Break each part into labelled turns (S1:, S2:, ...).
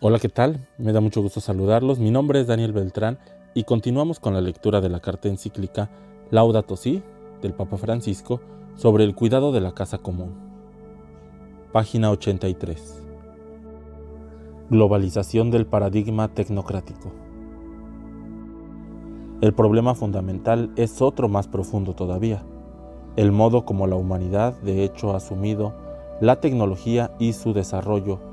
S1: Hola, ¿qué tal? Me da mucho gusto saludarlos. Mi nombre es Daniel Beltrán y continuamos con la lectura de la carta encíclica Laudato Si del Papa Francisco sobre el cuidado de la casa común. Página 83. Globalización del paradigma tecnocrático. El problema fundamental es otro más profundo todavía, el modo como la humanidad de hecho ha asumido la tecnología y su desarrollo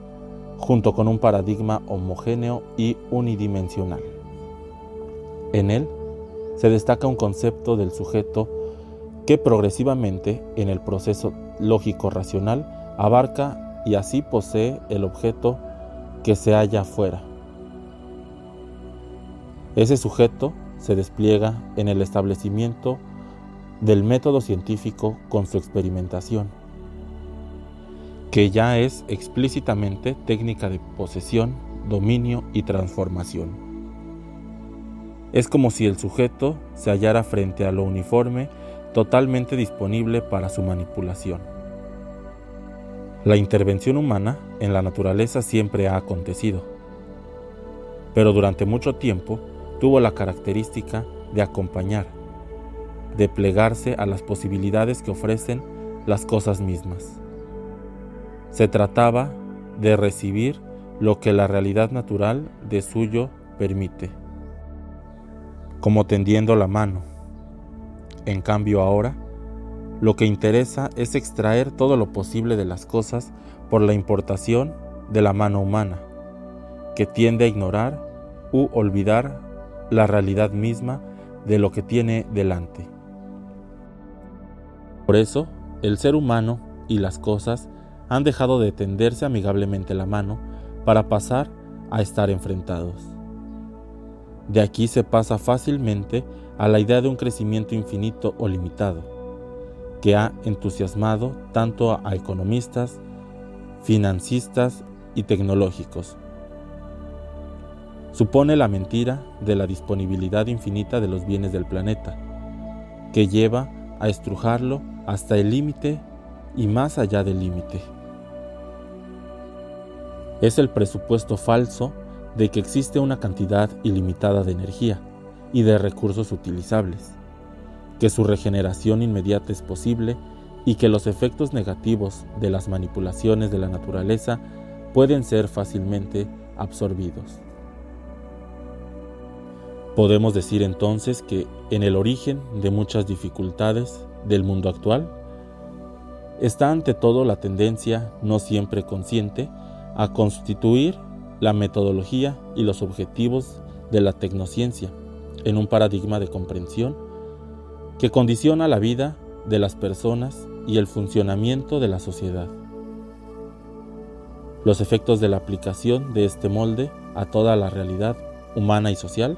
S1: junto con un paradigma homogéneo y unidimensional. En él se destaca un concepto del sujeto que progresivamente en el proceso lógico-racional abarca y así posee el objeto que se halla afuera. Ese sujeto se despliega en el establecimiento del método científico con su experimentación que ya es explícitamente técnica de posesión, dominio y transformación. Es como si el sujeto se hallara frente a lo uniforme totalmente disponible para su manipulación. La intervención humana en la naturaleza siempre ha acontecido, pero durante mucho tiempo tuvo la característica de acompañar, de plegarse a las posibilidades que ofrecen las cosas mismas. Se trataba de recibir lo que la realidad natural de suyo permite, como tendiendo la mano. En cambio ahora, lo que interesa es extraer todo lo posible de las cosas por la importación de la mano humana, que tiende a ignorar u olvidar la realidad misma de lo que tiene delante. Por eso, el ser humano y las cosas han dejado de tenderse amigablemente la mano para pasar a estar enfrentados. De aquí se pasa fácilmente a la idea de un crecimiento infinito o limitado, que ha entusiasmado tanto a economistas, financistas y tecnológicos. Supone la mentira de la disponibilidad infinita de los bienes del planeta, que lleva a estrujarlo hasta el límite y más allá del límite. Es el presupuesto falso de que existe una cantidad ilimitada de energía y de recursos utilizables, que su regeneración inmediata es posible y que los efectos negativos de las manipulaciones de la naturaleza pueden ser fácilmente absorbidos. Podemos decir entonces que en el origen de muchas dificultades del mundo actual está ante todo la tendencia, no siempre consciente, a constituir la metodología y los objetivos de la tecnociencia en un paradigma de comprensión que condiciona la vida de las personas y el funcionamiento de la sociedad. Los efectos de la aplicación de este molde a toda la realidad humana y social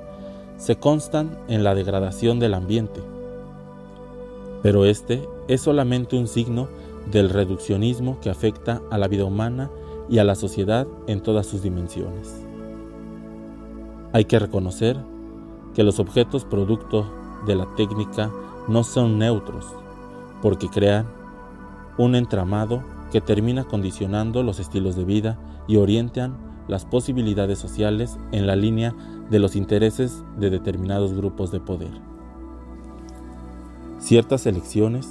S1: se constan en la degradación del ambiente, pero este es solamente un signo del reduccionismo que afecta a la vida humana y a la sociedad en todas sus dimensiones. Hay que reconocer que los objetos producto de la técnica no son neutros, porque crean un entramado que termina condicionando los estilos de vida y orientan las posibilidades sociales en la línea de los intereses de determinados grupos de poder. Ciertas elecciones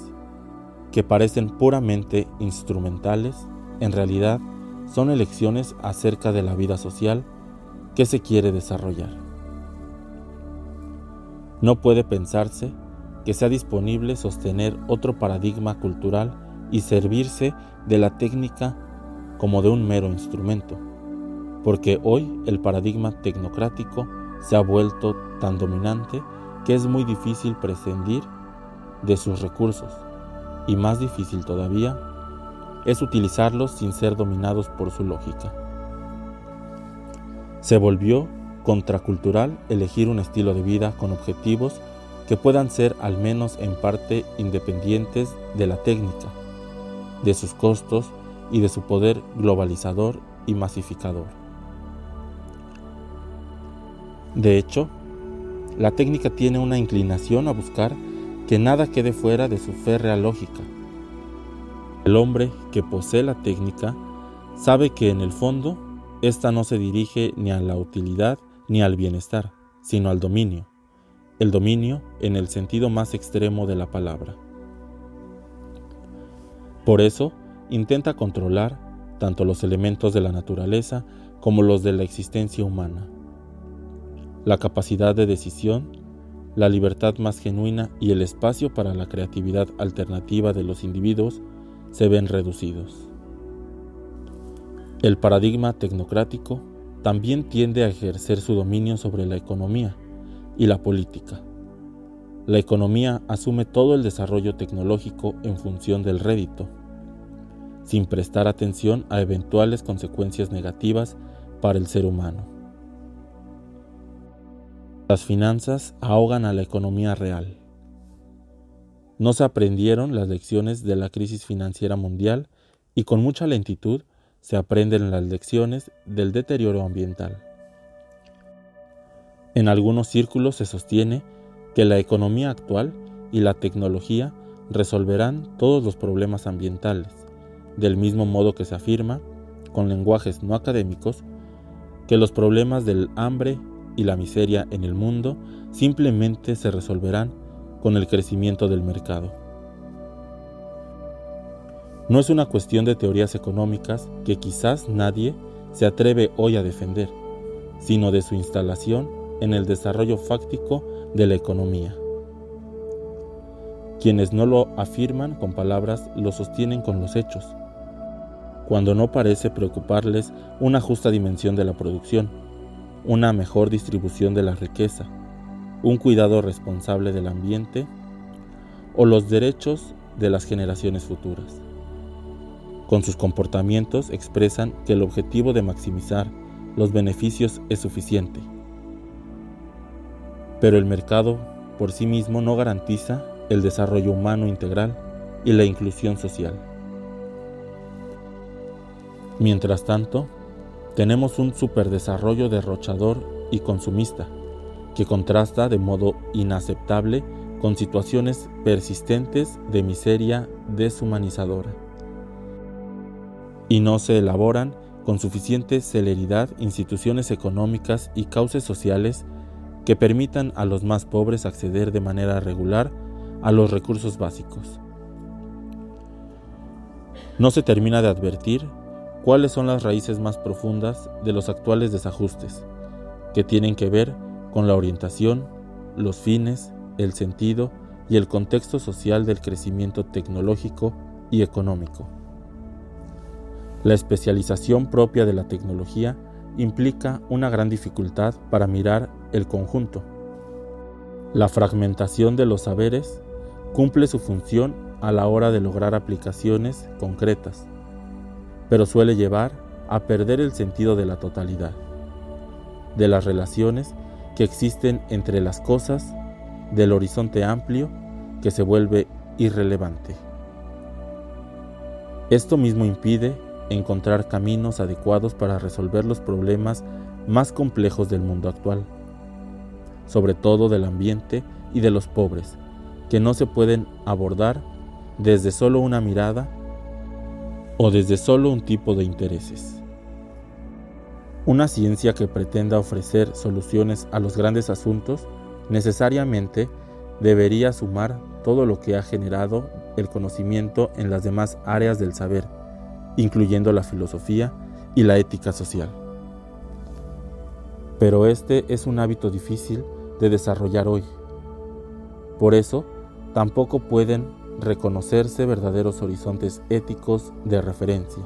S1: que parecen puramente instrumentales, en realidad son elecciones acerca de la vida social que se quiere desarrollar. No puede pensarse que sea disponible sostener otro paradigma cultural y servirse de la técnica como de un mero instrumento, porque hoy el paradigma tecnocrático se ha vuelto tan dominante que es muy difícil prescindir de sus recursos y más difícil todavía es utilizarlos sin ser dominados por su lógica. Se volvió contracultural elegir un estilo de vida con objetivos que puedan ser al menos en parte independientes de la técnica, de sus costos y de su poder globalizador y masificador. De hecho, la técnica tiene una inclinación a buscar que nada quede fuera de su férrea lógica, el hombre que posee la técnica sabe que en el fondo esta no se dirige ni a la utilidad ni al bienestar, sino al dominio, el dominio en el sentido más extremo de la palabra. Por eso, intenta controlar tanto los elementos de la naturaleza como los de la existencia humana. La capacidad de decisión, la libertad más genuina y el espacio para la creatividad alternativa de los individuos se ven reducidos. El paradigma tecnocrático también tiende a ejercer su dominio sobre la economía y la política. La economía asume todo el desarrollo tecnológico en función del rédito, sin prestar atención a eventuales consecuencias negativas para el ser humano. Las finanzas ahogan a la economía real. No se aprendieron las lecciones de la crisis financiera mundial y con mucha lentitud se aprenden las lecciones del deterioro ambiental. En algunos círculos se sostiene que la economía actual y la tecnología resolverán todos los problemas ambientales, del mismo modo que se afirma, con lenguajes no académicos, que los problemas del hambre y la miseria en el mundo simplemente se resolverán con el crecimiento del mercado. No es una cuestión de teorías económicas que quizás nadie se atreve hoy a defender, sino de su instalación en el desarrollo fáctico de la economía. Quienes no lo afirman con palabras lo sostienen con los hechos, cuando no parece preocuparles una justa dimensión de la producción, una mejor distribución de la riqueza, un cuidado responsable del ambiente o los derechos de las generaciones futuras. Con sus comportamientos expresan que el objetivo de maximizar los beneficios es suficiente. Pero el mercado por sí mismo no garantiza el desarrollo humano integral y la inclusión social. Mientras tanto, tenemos un superdesarrollo derrochador y consumista, que contrasta de modo inaceptable con situaciones persistentes de miseria deshumanizadora y no se elaboran con suficiente celeridad instituciones económicas y cauces sociales que permitan a los más pobres acceder de manera regular a los recursos básicos. No se termina de advertir cuáles son las raíces más profundas de los actuales desajustes, que tienen que ver con la orientación, los fines, el sentido y el contexto social del crecimiento tecnológico y económico. La especialización propia de la tecnología implica una gran dificultad para mirar el conjunto. La fragmentación de los saberes cumple su función a la hora de lograr aplicaciones concretas, pero suele llevar a perder el sentido de la totalidad, de las relaciones que existen entre las cosas, del horizonte amplio que se vuelve irrelevante. Esto mismo impide encontrar caminos adecuados para resolver los problemas más complejos del mundo actual, sobre todo del ambiente y de los pobres, que no se pueden abordar desde solo una mirada o desde solo un tipo de intereses. Una ciencia que pretenda ofrecer soluciones a los grandes asuntos necesariamente debería sumar todo lo que ha generado el conocimiento en las demás áreas del saber incluyendo la filosofía y la ética social. Pero este es un hábito difícil de desarrollar hoy. Por eso, tampoco pueden reconocerse verdaderos horizontes éticos de referencia.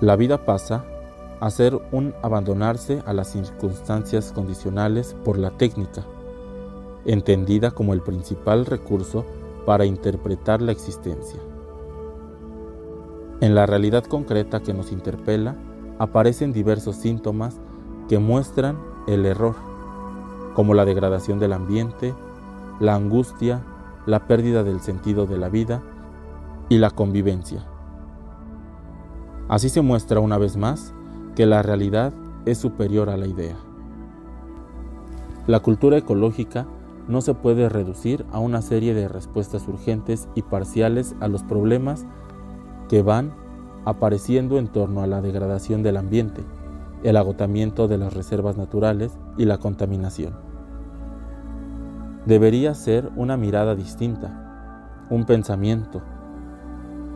S1: La vida pasa a ser un abandonarse a las circunstancias condicionales por la técnica, entendida como el principal recurso para interpretar la existencia. En la realidad concreta que nos interpela aparecen diversos síntomas que muestran el error, como la degradación del ambiente, la angustia, la pérdida del sentido de la vida y la convivencia. Así se muestra una vez más que la realidad es superior a la idea. La cultura ecológica no se puede reducir a una serie de respuestas urgentes y parciales a los problemas que van apareciendo en torno a la degradación del ambiente, el agotamiento de las reservas naturales y la contaminación. Debería ser una mirada distinta, un pensamiento,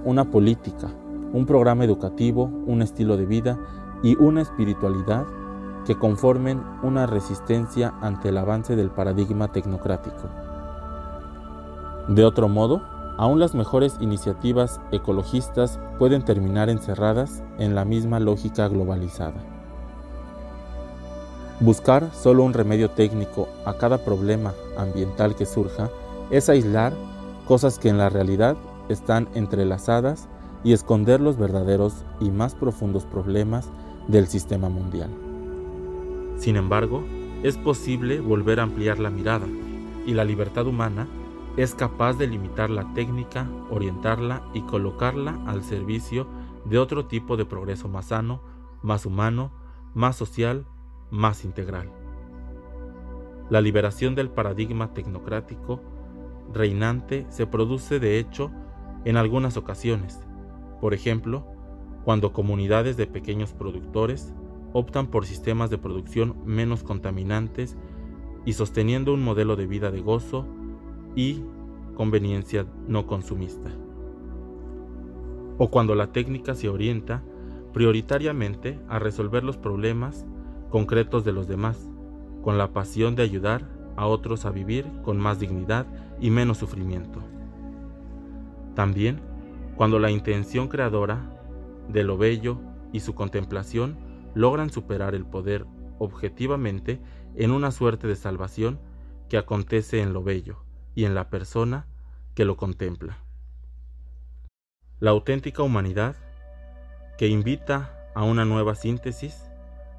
S1: una política, un programa educativo, un estilo de vida y una espiritualidad que conformen una resistencia ante el avance del paradigma tecnocrático. De otro modo, aún las mejores iniciativas ecologistas pueden terminar encerradas en la misma lógica globalizada. Buscar solo un remedio técnico a cada problema ambiental que surja es aislar cosas que en la realidad están entrelazadas y esconder los verdaderos y más profundos problemas del sistema mundial. Sin embargo, es posible volver a ampliar la mirada y la libertad humana es capaz de limitar la técnica, orientarla y colocarla al servicio de otro tipo de progreso más sano, más humano, más social, más integral. La liberación del paradigma tecnocrático reinante se produce de hecho en algunas ocasiones, por ejemplo, cuando comunidades de pequeños productores optan por sistemas de producción menos contaminantes y sosteniendo un modelo de vida de gozo y conveniencia no consumista. O cuando la técnica se orienta prioritariamente a resolver los problemas concretos de los demás, con la pasión de ayudar a otros a vivir con más dignidad y menos sufrimiento. También cuando la intención creadora de lo bello y su contemplación logran superar el poder objetivamente en una suerte de salvación que acontece en lo bello y en la persona que lo contempla. La auténtica humanidad, que invita a una nueva síntesis,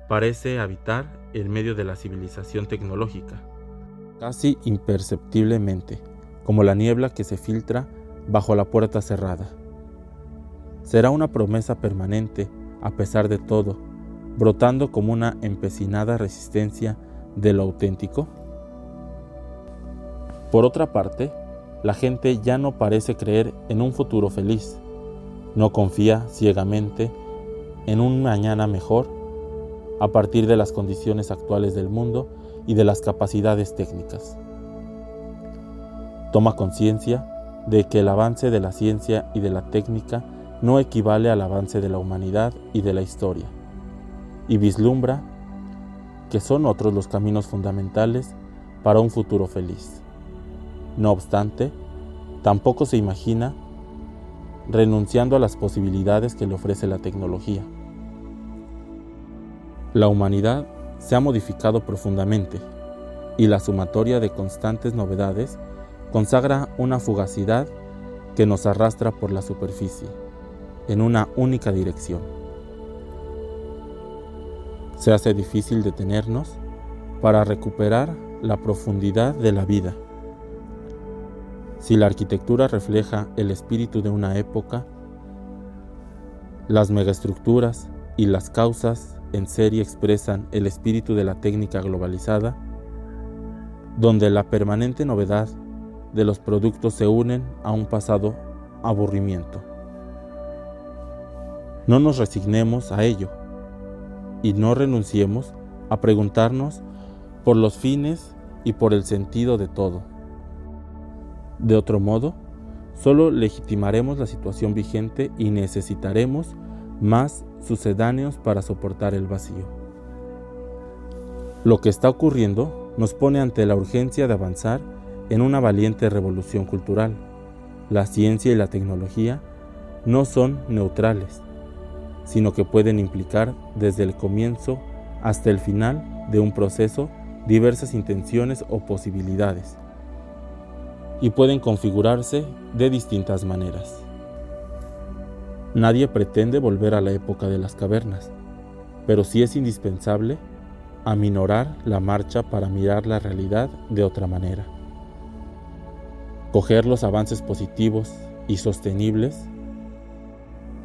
S1: parece habitar en medio de la civilización tecnológica, casi imperceptiblemente, como la niebla que se filtra bajo la puerta cerrada. Será una promesa permanente, a pesar de todo, brotando como una empecinada resistencia de lo auténtico. Por otra parte, la gente ya no parece creer en un futuro feliz, no confía ciegamente en un mañana mejor a partir de las condiciones actuales del mundo y de las capacidades técnicas. Toma conciencia de que el avance de la ciencia y de la técnica no equivale al avance de la humanidad y de la historia, y vislumbra que son otros los caminos fundamentales para un futuro feliz. No obstante, tampoco se imagina renunciando a las posibilidades que le ofrece la tecnología. La humanidad se ha modificado profundamente y la sumatoria de constantes novedades consagra una fugacidad que nos arrastra por la superficie, en una única dirección. Se hace difícil detenernos para recuperar la profundidad de la vida. Si la arquitectura refleja el espíritu de una época, las megaestructuras y las causas en serie expresan el espíritu de la técnica globalizada, donde la permanente novedad de los productos se unen a un pasado aburrimiento. No nos resignemos a ello y no renunciemos a preguntarnos por los fines y por el sentido de todo. De otro modo, solo legitimaremos la situación vigente y necesitaremos más sucedáneos para soportar el vacío. Lo que está ocurriendo nos pone ante la urgencia de avanzar en una valiente revolución cultural. La ciencia y la tecnología no son neutrales, sino que pueden implicar desde el comienzo hasta el final de un proceso diversas intenciones o posibilidades, y pueden configurarse de distintas maneras. Nadie pretende volver a la época de las cavernas, pero sí es indispensable aminorar la marcha para mirar la realidad de otra manera coger los avances positivos y sostenibles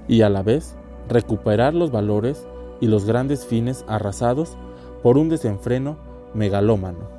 S1: y a la vez recuperar los valores y los grandes fines arrasados por un desenfreno megalómano.